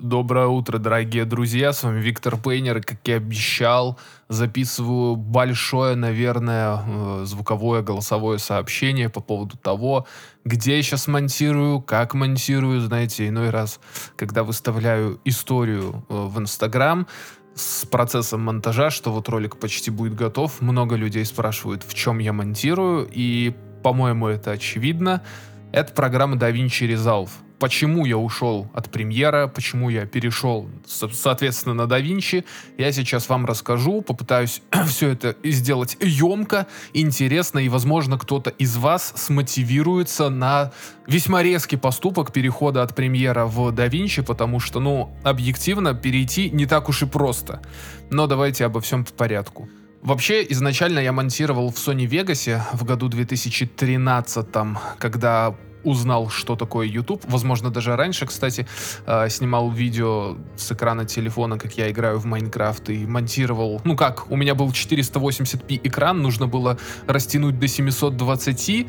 Доброе утро, дорогие друзья. С вами Виктор Пейнер. Как и обещал, записываю большое, наверное, э, звуковое голосовое сообщение по поводу того, где я сейчас монтирую, как монтирую. Знаете, иной раз, когда выставляю историю э, в Инстаграм, с процессом монтажа, что вот ролик почти будет готов. Много людей спрашивают, в чем я монтирую, и, по-моему, это очевидно. Это программа DaVinci Resolve почему я ушел от премьера, почему я перешел, соответственно, на DaVinci, я сейчас вам расскажу, попытаюсь все это сделать емко, интересно, и, возможно, кто-то из вас смотивируется на весьма резкий поступок перехода от премьера в DaVinci, потому что, ну, объективно, перейти не так уж и просто. Но давайте обо всем по порядку. Вообще, изначально я монтировал в Sony Vegas в году 2013, когда узнал, что такое YouTube. Возможно, даже раньше, кстати, э, снимал видео с экрана телефона, как я играю в Майнкрафт и монтировал. Ну как, у меня был 480p экран, нужно было растянуть до 720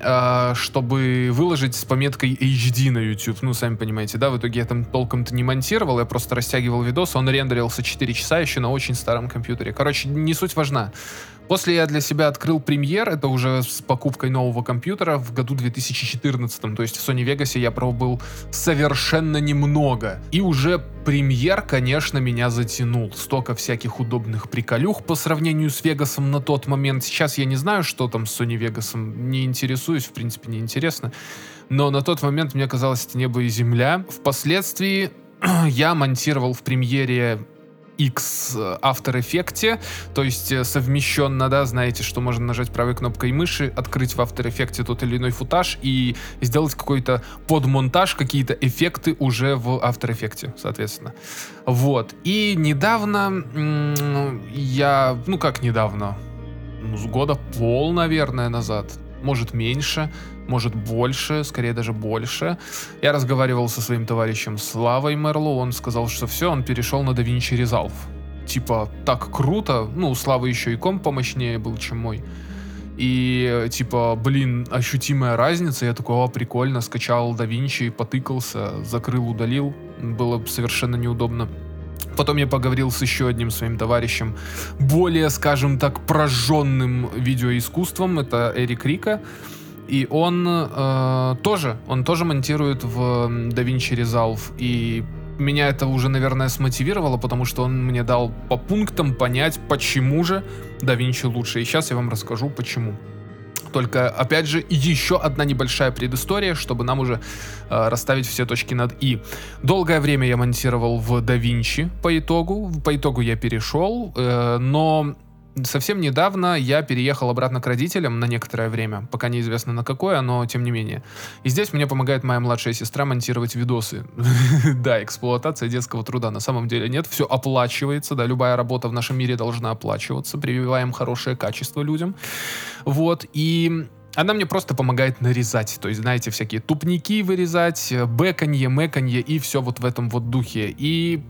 э, чтобы выложить с пометкой HD на YouTube. Ну, сами понимаете, да, в итоге я там толком-то не монтировал, я просто растягивал видос, он рендерился 4 часа еще на очень старом компьютере. Короче, не суть важна. После я для себя открыл премьер, это уже с покупкой нового компьютера в году 2014, то есть в Sony Vegas я пробовал совершенно немного. И уже премьер, конечно, меня затянул. Столько всяких удобных приколюх по сравнению с Вегасом на тот момент. Сейчас я не знаю, что там с Sony Vegas, не интересуюсь, в принципе, не интересно. Но на тот момент мне казалось это небо и земля. Впоследствии я монтировал в премьере X After Effects, то есть э, совмещенно, да, знаете, что можно нажать правой кнопкой мыши, открыть в After Effects тот или иной футаж и сделать какой-то подмонтаж, какие-то эффекты уже в After Effects, соответственно. Вот. И недавно я, ну как недавно, ну, с года пол, наверное, назад, может меньше, может больше, скорее даже больше. Я разговаривал со своим товарищем Славой Мерло, он сказал, что все, он перешел на DaVinci Resolve. Типа, так круто, ну, у Славы еще и комп помощнее был, чем мой. И, типа, блин, ощутимая разница. Я такой, о, прикольно, скачал DaVinci, потыкался, закрыл, удалил. Было совершенно неудобно. Потом я поговорил с еще одним своим товарищем, более, скажем так, прожженным видеоискусством. Это Эрик Рика. И он э, тоже, он тоже монтирует в DaVinci Resolve. И меня это уже, наверное, смотивировало, потому что он мне дал по пунктам понять, почему же DaVinci лучше. И сейчас я вам расскажу, почему. Только, опять же, еще одна небольшая предыстория, чтобы нам уже э, расставить все точки над «и». Долгое время я монтировал в DaVinci по итогу. По итогу я перешел, э, но совсем недавно я переехал обратно к родителям на некоторое время, пока неизвестно на какое, но тем не менее. И здесь мне помогает моя младшая сестра монтировать видосы. Да, эксплуатация детского труда на самом деле нет, все оплачивается, да, любая работа в нашем мире должна оплачиваться, прививаем хорошее качество людям. Вот, и она мне просто помогает нарезать. То есть, знаете, всякие тупники вырезать, бэканье, мэканье и все вот в этом вот духе. И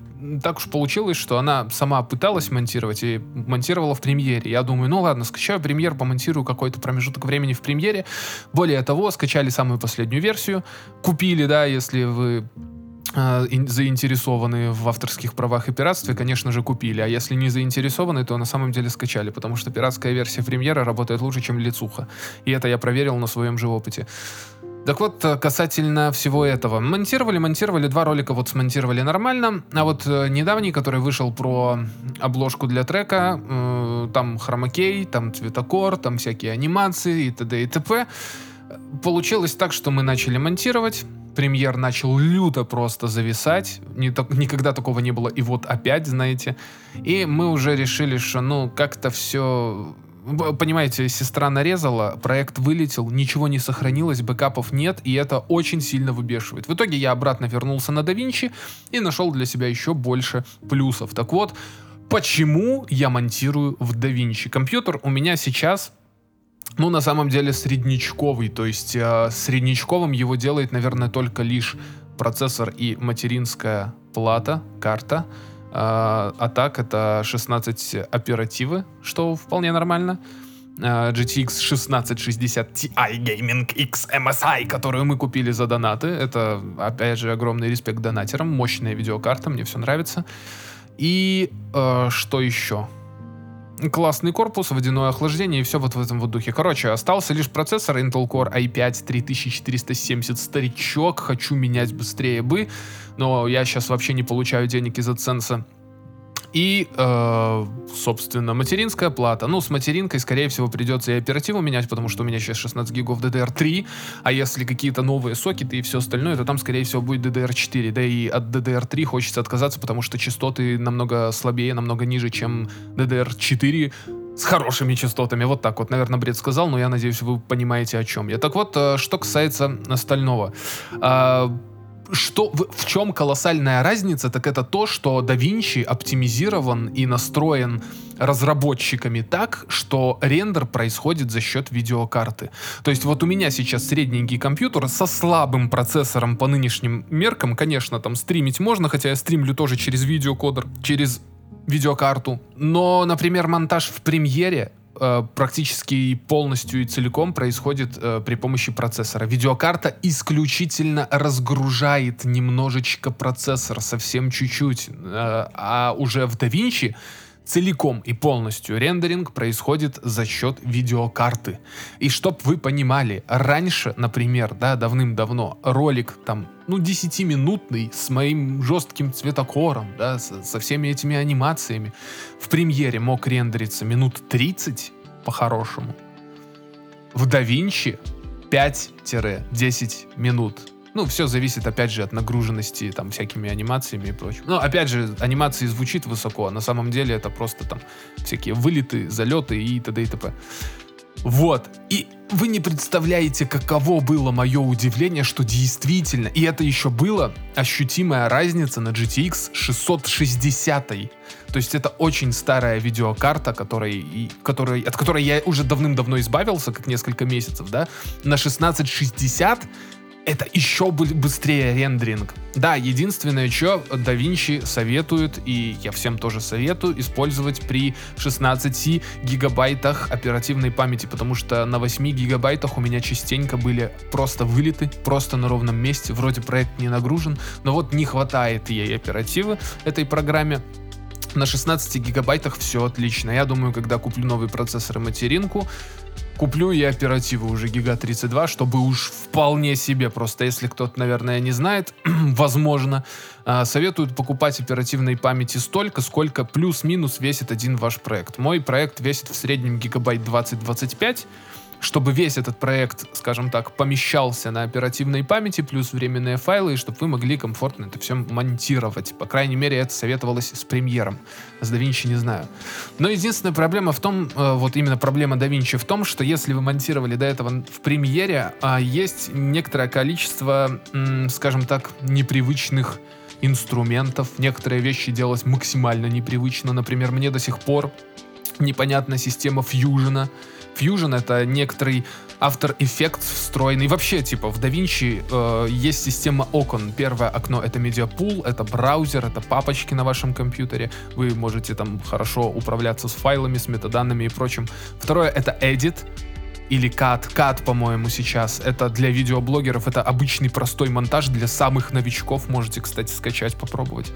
так уж получилось, что она сама пыталась монтировать и монтировала в премьере. Я думаю, ну ладно, скачаю премьер, помонтирую какой-то промежуток времени в премьере. Более того, скачали самую последнюю версию, купили, да, если вы э, заинтересованы в авторских правах и пиратстве, конечно же, купили. А если не заинтересованы, то на самом деле скачали, потому что пиратская версия премьера работает лучше, чем лицуха. И это я проверил на своем же опыте. Так вот, э, касательно всего этого. Монтировали, монтировали, два ролика вот смонтировали нормально, а вот э, недавний, который вышел про обложку для трека, э, там хромакей, там цветокор, там всякие анимации и т.д. и т.п. Получилось так, что мы начали монтировать, премьер начал люто просто зависать, не так, никогда такого не было, и вот опять, знаете, и мы уже решили, что ну как-то все понимаете, сестра нарезала, проект вылетел, ничего не сохранилось, бэкапов нет, и это очень сильно выбешивает. В итоге я обратно вернулся на DaVinci и нашел для себя еще больше плюсов. Так вот, почему я монтирую в DaVinci? Компьютер у меня сейчас ну, на самом деле, среднячковый. То есть, э, среднячковым его делает, наверное, только лишь процессор и материнская плата, карта. А, а это 16 оперативы, что вполне нормально. э, GTX 1660 Ti Gaming X MSI, которую мы купили за донаты. Это, опять же, огромный респект донатерам. Мощная видеокарта, мне все нравится. И э, что еще? Классный корпус, водяное охлаждение и все вот в этом вот духе. Короче, остался лишь процессор Intel Core i5 3470 старичок. Хочу менять быстрее бы, но я сейчас вообще не получаю денег из AdSense. И, э, собственно, материнская плата. Ну, с материнкой, скорее всего, придется и оперативу менять, потому что у меня сейчас 16 гигов DDR3, а если какие-то новые сокеты и все остальное, то там, скорее всего, будет DDR4. Да и от DDR3 хочется отказаться, потому что частоты намного слабее, намного ниже, чем DDR4 с хорошими частотами. Вот так вот, наверное, бред сказал, но я надеюсь, вы понимаете, о чем я. Так вот, э, что касается остального. Что, в, чем колоссальная разница, так это то, что DaVinci оптимизирован и настроен разработчиками так, что рендер происходит за счет видеокарты. То есть вот у меня сейчас средненький компьютер со слабым процессором по нынешним меркам, конечно, там стримить можно, хотя я стримлю тоже через видеокодер, через видеокарту. Но, например, монтаж в премьере э, практически полностью и целиком происходит э, при помощи процессора. Видеокарта исключительно разгружает немножечко процессор, совсем чуть-чуть. Э, а уже в DaVinci целиком и полностью рендеринг происходит за счет видеокарты. И чтоб вы понимали, раньше, например, да, давным-давно, ролик там, ну, 10-минутный с моим жестким цветокором, да, со, со всеми этими анимациями, в премьере мог рендериться минут 30 по-хорошему. В DaVinci 5-10 минут ну, все зависит, опять же, от нагруженности там всякими анимациями и прочим. Но, опять же, анимации звучит высоко, а на самом деле это просто там всякие вылеты, залеты и т.д. и т.п. Вот. И вы не представляете, каково было мое удивление, что действительно, и это еще было ощутимая разница на GTX 660. То есть это очень старая видеокарта, которой, которой, от которой я уже давным-давно избавился, как несколько месяцев, да, на 1660 это еще быстрее рендеринг. Да, единственное, что DaVinci советует, и я всем тоже советую, использовать при 16 гигабайтах оперативной памяти, потому что на 8 гигабайтах у меня частенько были просто вылеты, просто на ровном месте, вроде проект не нагружен, но вот не хватает ей оперативы этой программе, на 16 гигабайтах все отлично. Я думаю, когда куплю новый процессор и материнку, куплю я оперативу уже Гига 32, чтобы уж вполне себе, просто если кто-то, наверное, не знает, возможно, а, советуют покупать оперативной памяти столько, сколько плюс-минус весит один ваш проект. Мой проект весит в среднем гигабайт 20-25, чтобы весь этот проект, скажем так, помещался на оперативной памяти, плюс временные файлы, и чтобы вы могли комфортно это все монтировать. По крайней мере, это советовалось с премьером. С DaVinci не знаю. Но единственная проблема в том, э, вот именно проблема DaVinci в том, что если вы монтировали до этого в премьере, а есть некоторое количество, скажем так, непривычных инструментов. Некоторые вещи делать максимально непривычно. Например, мне до сих пор непонятна система фьюжена. Fusion это некоторый After Effects встроенный. Вообще, типа, в DaVinci э, есть система окон. Первое окно — это медиапул, это браузер, это папочки на вашем компьютере. Вы можете там хорошо управляться с файлами, с метаданными и прочим. Второе — это Edit, или Cut. Cut, по-моему, сейчас. Это для видеоблогеров. Это обычный простой монтаж для самых новичков. Можете, кстати, скачать, попробовать.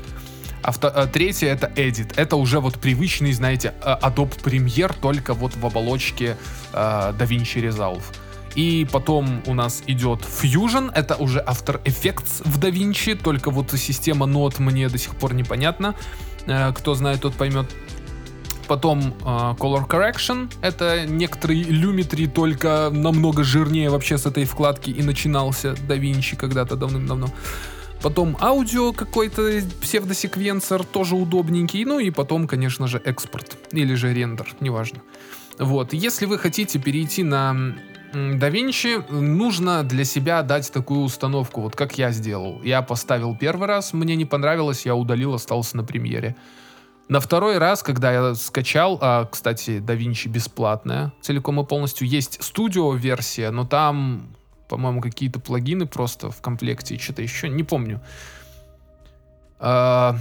А вто, а, третье это Edit. Это уже вот привычный, знаете, а, Adobe Premiere, только вот в оболочке э, DaVinci Resolve. И потом у нас идет Fusion, это уже After Effects в DaVinci, только вот система нот мне до сих пор непонятна. Э, кто знает, тот поймет. Потом э, Color Correction, это некоторый Lumetri, только намного жирнее вообще с этой вкладки и начинался DaVinci когда-то давным-давно. Потом аудио какой-то псевдосеквенсор, тоже удобненький. Ну и потом, конечно же, экспорт. Или же рендер, неважно. Вот. Если вы хотите перейти на DaVinci, нужно для себя дать такую установку, вот как я сделал. Я поставил первый раз, мне не понравилось, я удалил, остался на премьере. На второй раз, когда я скачал, а, кстати, DaVinci бесплатная, целиком и полностью, есть студио-версия, но там по-моему, какие-то плагины просто в комплекте и что-то еще, не помню. А,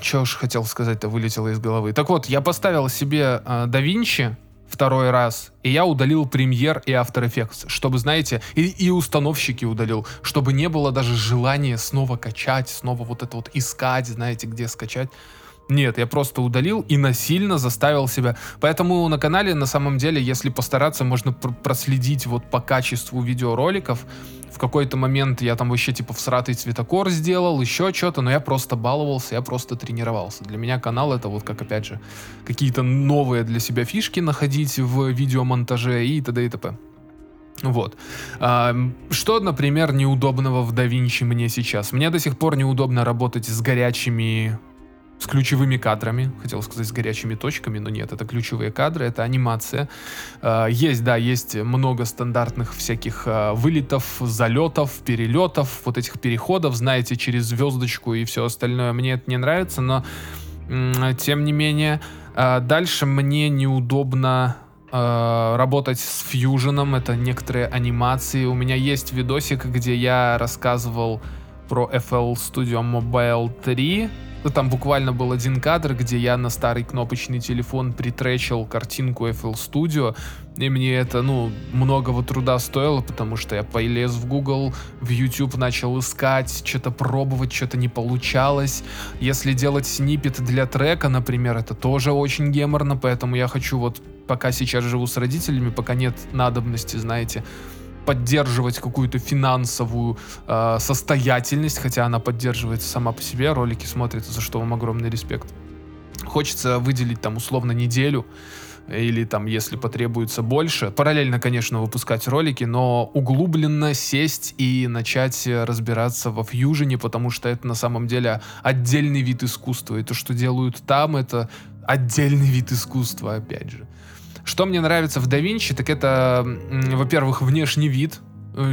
что уж хотел сказать-то, вылетело из головы. Так вот, я поставил себе а, DaVinci второй раз, и я удалил Premiere и After Effects, чтобы, знаете, и, и установщики удалил, чтобы не было даже желания снова качать, снова вот это вот искать, знаете, где скачать. Нет, я просто удалил и насильно заставил себя. Поэтому на канале, на самом деле, если постараться, можно пр проследить вот по качеству видеороликов. В какой-то момент я там вообще типа всратый цветокор сделал, еще что-то, но я просто баловался, я просто тренировался. Для меня канал это вот как, опять же, какие-то новые для себя фишки находить в видеомонтаже и т.д. и т.п. Вот. А, что, например, неудобного в DaVinci мне сейчас? Мне до сих пор неудобно работать с горячими с ключевыми кадрами, хотел сказать с горячими точками, но нет, это ключевые кадры, это анимация. А, есть, да, есть много стандартных всяких а, вылетов, залетов, перелетов, вот этих переходов, знаете, через звездочку и все остальное. Мне это не нравится, но тем не менее, а, дальше мне неудобно работать с фьюженом, это некоторые анимации. У меня есть видосик, где я рассказывал про FL Studio Mobile 3, ну, там буквально был один кадр, где я на старый кнопочный телефон притречил картинку FL Studio, и мне это, ну, многого труда стоило, потому что я полез в Google, в YouTube начал искать, что-то пробовать, что-то не получалось. Если делать снипет для трека, например, это тоже очень геморно, поэтому я хочу вот, пока сейчас живу с родителями, пока нет надобности, знаете, поддерживать какую-то финансовую э, состоятельность, хотя она поддерживается сама по себе, ролики смотрятся, за что вам огромный респект. Хочется выделить там условно неделю, или там, если потребуется больше. Параллельно, конечно, выпускать ролики, но углубленно сесть и начать разбираться во фьюжене, потому что это на самом деле отдельный вид искусства. И то, что делают там, это отдельный вид искусства, опять же. Что мне нравится в DaVinci, так это, во-первых, внешний вид.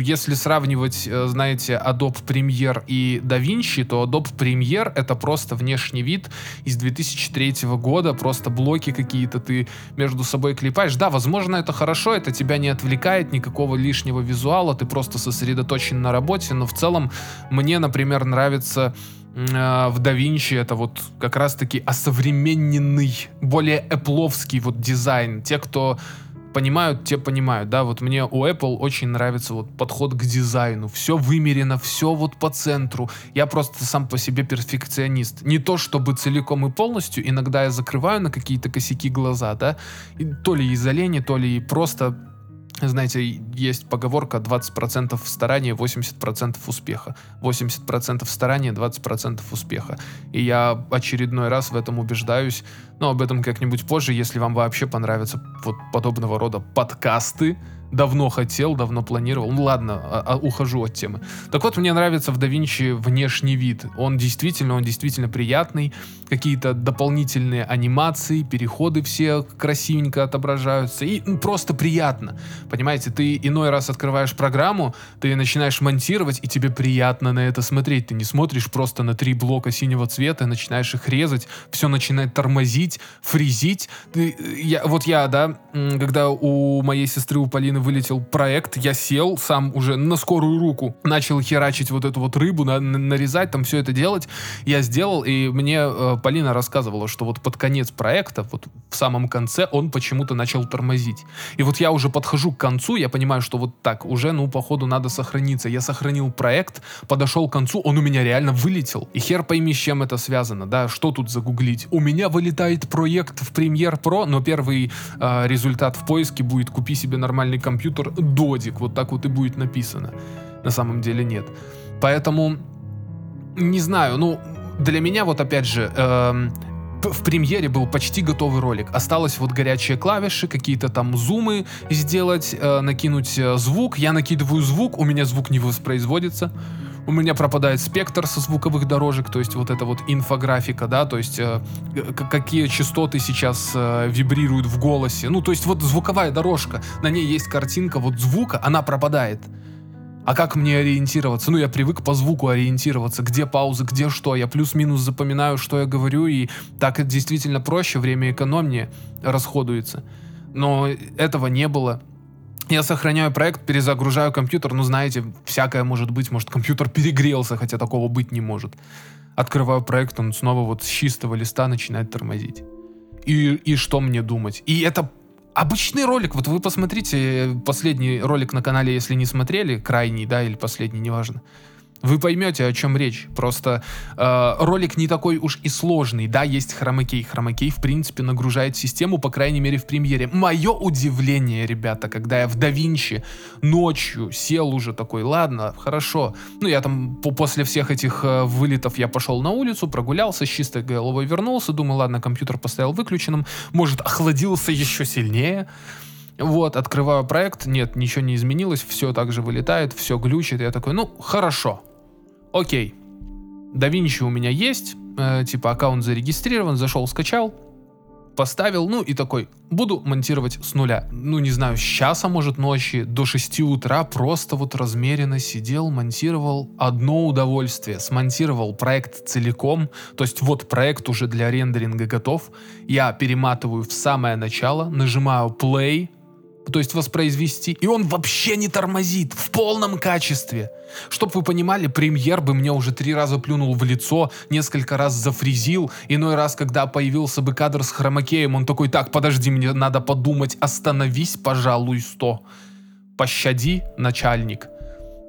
Если сравнивать, э, знаете, Adobe Premiere и DaVinci, то Adobe Premiere это просто внешний вид из 2003 года, просто блоки какие-то ты между собой клепаешь. Да, возможно, это хорошо, это тебя не отвлекает, никакого лишнего визуала, ты просто сосредоточен на работе, но в целом мне, например, нравится э, в DaVinci это вот как раз-таки осовремененный, более эпловский вот дизайн. Те, кто понимают, те понимают, да, вот мне у Apple очень нравится вот подход к дизайну, все вымерено, все вот по центру, я просто сам по себе перфекционист, не то чтобы целиком и полностью, иногда я закрываю на какие-то косяки глаза, да, и то ли из-за лени, то ли просто знаете, есть поговорка 20% старания, 80% успеха. 80% старания, 20% успеха. И я очередной раз в этом убеждаюсь. Но об этом как-нибудь позже, если вам вообще понравятся вот подобного рода подкасты, давно хотел, давно планировал. Ну ладно, а, а, ухожу от темы. Так вот, мне нравится в DaVinci внешний вид. Он действительно, он действительно приятный. Какие-то дополнительные анимации, переходы все красивенько отображаются. И ну, просто приятно. Понимаете, ты иной раз открываешь программу, ты начинаешь монтировать, и тебе приятно на это смотреть. Ты не смотришь просто на три блока синего цвета, начинаешь их резать, все начинает тормозить, фризить. Ты, я, вот я, да, когда у моей сестры, у Полины вылетел проект, я сел сам уже на скорую руку, начал херачить вот эту вот рыбу, на, нарезать, там все это делать. Я сделал, и мне э, Полина рассказывала, что вот под конец проекта, вот в самом конце, он почему-то начал тормозить. И вот я уже подхожу к концу, я понимаю, что вот так, уже, ну, походу, надо сохраниться. Я сохранил проект, подошел к концу, он у меня реально вылетел. И хер пойми, с чем это связано, да, что тут загуглить. У меня вылетает проект в Premiere Pro, но первый э, результат в поиске будет «Купи себе нормальный компьютер Додик», вот так вот и будет написано. На самом деле нет. Поэтому, не знаю, ну, для меня вот опять же, эм, в премьере был почти готовый ролик. Осталось вот горячие клавиши, какие-то там зумы сделать, э, накинуть э, звук. Я накидываю звук, у меня звук не воспроизводится. У меня пропадает спектр со звуковых дорожек, то есть вот эта вот инфографика, да, то есть э, какие частоты сейчас э, вибрируют в голосе. Ну, то есть вот звуковая дорожка, на ней есть картинка вот звука, она пропадает. А как мне ориентироваться? Ну, я привык по звуку ориентироваться, где паузы, где что. Я плюс-минус запоминаю, что я говорю, и так действительно проще, время экономнее расходуется. Но этого не было. Я сохраняю проект, перезагружаю компьютер, ну, знаете, всякое может быть, может, компьютер перегрелся, хотя такого быть не может. Открываю проект, он снова вот с чистого листа начинает тормозить. И, и что мне думать? И это обычный ролик, вот вы посмотрите последний ролик на канале, если не смотрели, крайний, да, или последний, неважно. Вы поймете, о чем речь. Просто э, ролик не такой уж и сложный. Да, есть хромакей. Хромакей, в принципе, нагружает систему, по крайней мере, в премьере. Мое удивление, ребята, когда я в DaVinci ночью сел уже такой, ладно, хорошо. Ну, я там по после всех этих э, вылетов я пошел на улицу, прогулялся, с чистой головой вернулся, думаю, ладно, компьютер поставил выключенным, может, охладился еще сильнее. Вот, открываю проект, нет, ничего не изменилось, все так же вылетает, все глючит. Я такой, ну, хорошо, окей. DaVinci у меня есть, э, типа аккаунт зарегистрирован, зашел, скачал, поставил, ну и такой, буду монтировать с нуля. Ну, не знаю, с часа, может, ночи до 6 утра просто вот размеренно сидел, монтировал одно удовольствие. Смонтировал проект целиком, то есть вот проект уже для рендеринга готов. Я перематываю в самое начало, нажимаю play, то есть воспроизвести, и он вообще не тормозит, в полном качестве. Чтоб вы понимали, премьер бы мне уже три раза плюнул в лицо, несколько раз зафризил, иной раз, когда появился бы кадр с хромакеем, он такой, так, подожди, мне надо подумать, остановись, пожалуй, сто. Пощади, начальник.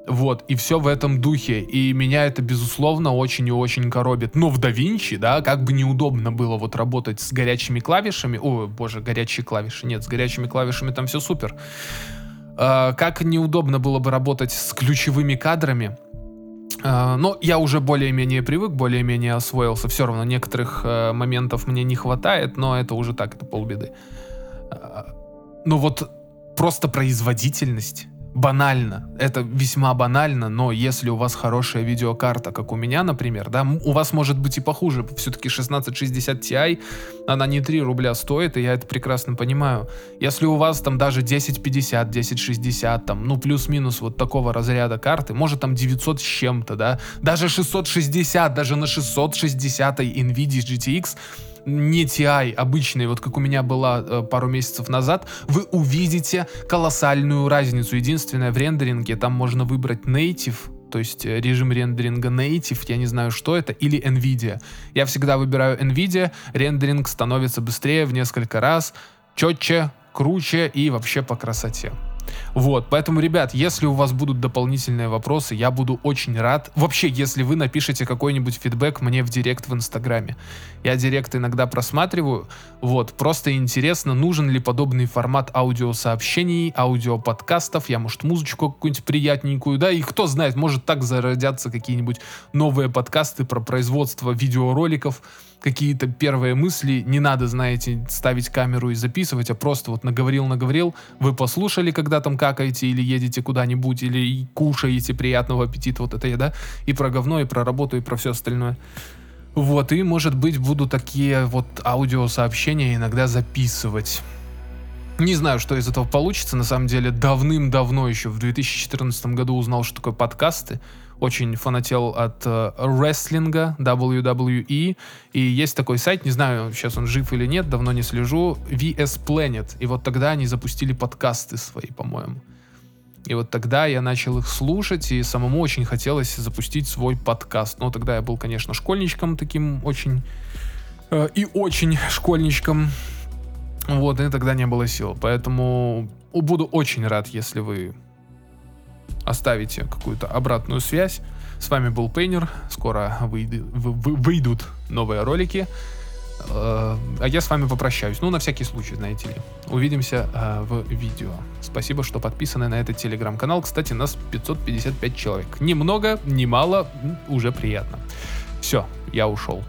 Вот, и все в этом духе. И меня это, безусловно, очень и очень коробит. Но в DaVinci, да, как бы неудобно было вот работать с горячими клавишами. О, боже, горячие клавиши. Нет, с горячими клавишами там все супер. Э, как неудобно было бы работать с ключевыми кадрами. Э, но я уже более-менее привык, более-менее освоился. Все равно некоторых э, моментов мне не хватает, но это уже так, это полбеды. Э, но вот просто производительность банально. Это весьма банально, но если у вас хорошая видеокарта, как у меня, например, да, у вас может быть и похуже. Все-таки 1660 Ti, она не 3 рубля стоит, и я это прекрасно понимаю. Если у вас там даже 1050, 1060, там, ну, плюс-минус вот такого разряда карты, может там 900 с чем-то, да, даже 660, даже на 660 NVIDIA GTX не TI обычный, вот как у меня была э, пару месяцев назад, вы увидите колоссальную разницу. Единственное, в рендеринге там можно выбрать Native, то есть э, режим рендеринга Native, я не знаю, что это, или NVIDIA. Я всегда выбираю NVIDIA, рендеринг становится быстрее в несколько раз, четче, круче и вообще по красоте. Вот, поэтому, ребят, если у вас будут дополнительные вопросы, я буду очень рад. Вообще, если вы напишите какой-нибудь фидбэк мне в директ в Инстаграме. Я директ иногда просматриваю. Вот, просто интересно, нужен ли подобный формат аудиосообщений, аудиоподкастов. Я, может, музычку какую-нибудь приятненькую, да, и кто знает, может так зародятся какие-нибудь новые подкасты про производство видеороликов какие-то первые мысли, не надо, знаете, ставить камеру и записывать, а просто вот наговорил-наговорил, вы послушали, когда там какаете или едете куда-нибудь, или кушаете, приятного аппетита, вот это я, да, и про говно, и про работу, и про все остальное. Вот, и, может быть, буду такие вот аудиосообщения иногда записывать. Не знаю, что из этого получится. На самом деле, давным-давно еще в 2014 году узнал, что такое подкасты очень фанател от э, рестлинга WWE, и есть такой сайт, не знаю, сейчас он жив или нет, давно не слежу, VS Planet, и вот тогда они запустили подкасты свои, по-моему. И вот тогда я начал их слушать, и самому очень хотелось запустить свой подкаст. Но тогда я был, конечно, школьничком таким очень... Э, и очень школьничком. Вот, и тогда не было сил. Поэтому буду очень рад, если вы оставите какую-то обратную связь. С вами был Пейнер. Скоро выйдут новые ролики. Э, а я с вами попрощаюсь. Ну, на всякий случай, знаете ли. Увидимся э, в видео. Спасибо, что подписаны на этот телеграм-канал. Кстати, нас 555 человек. Немного, немало, уже приятно. Все, я ушел.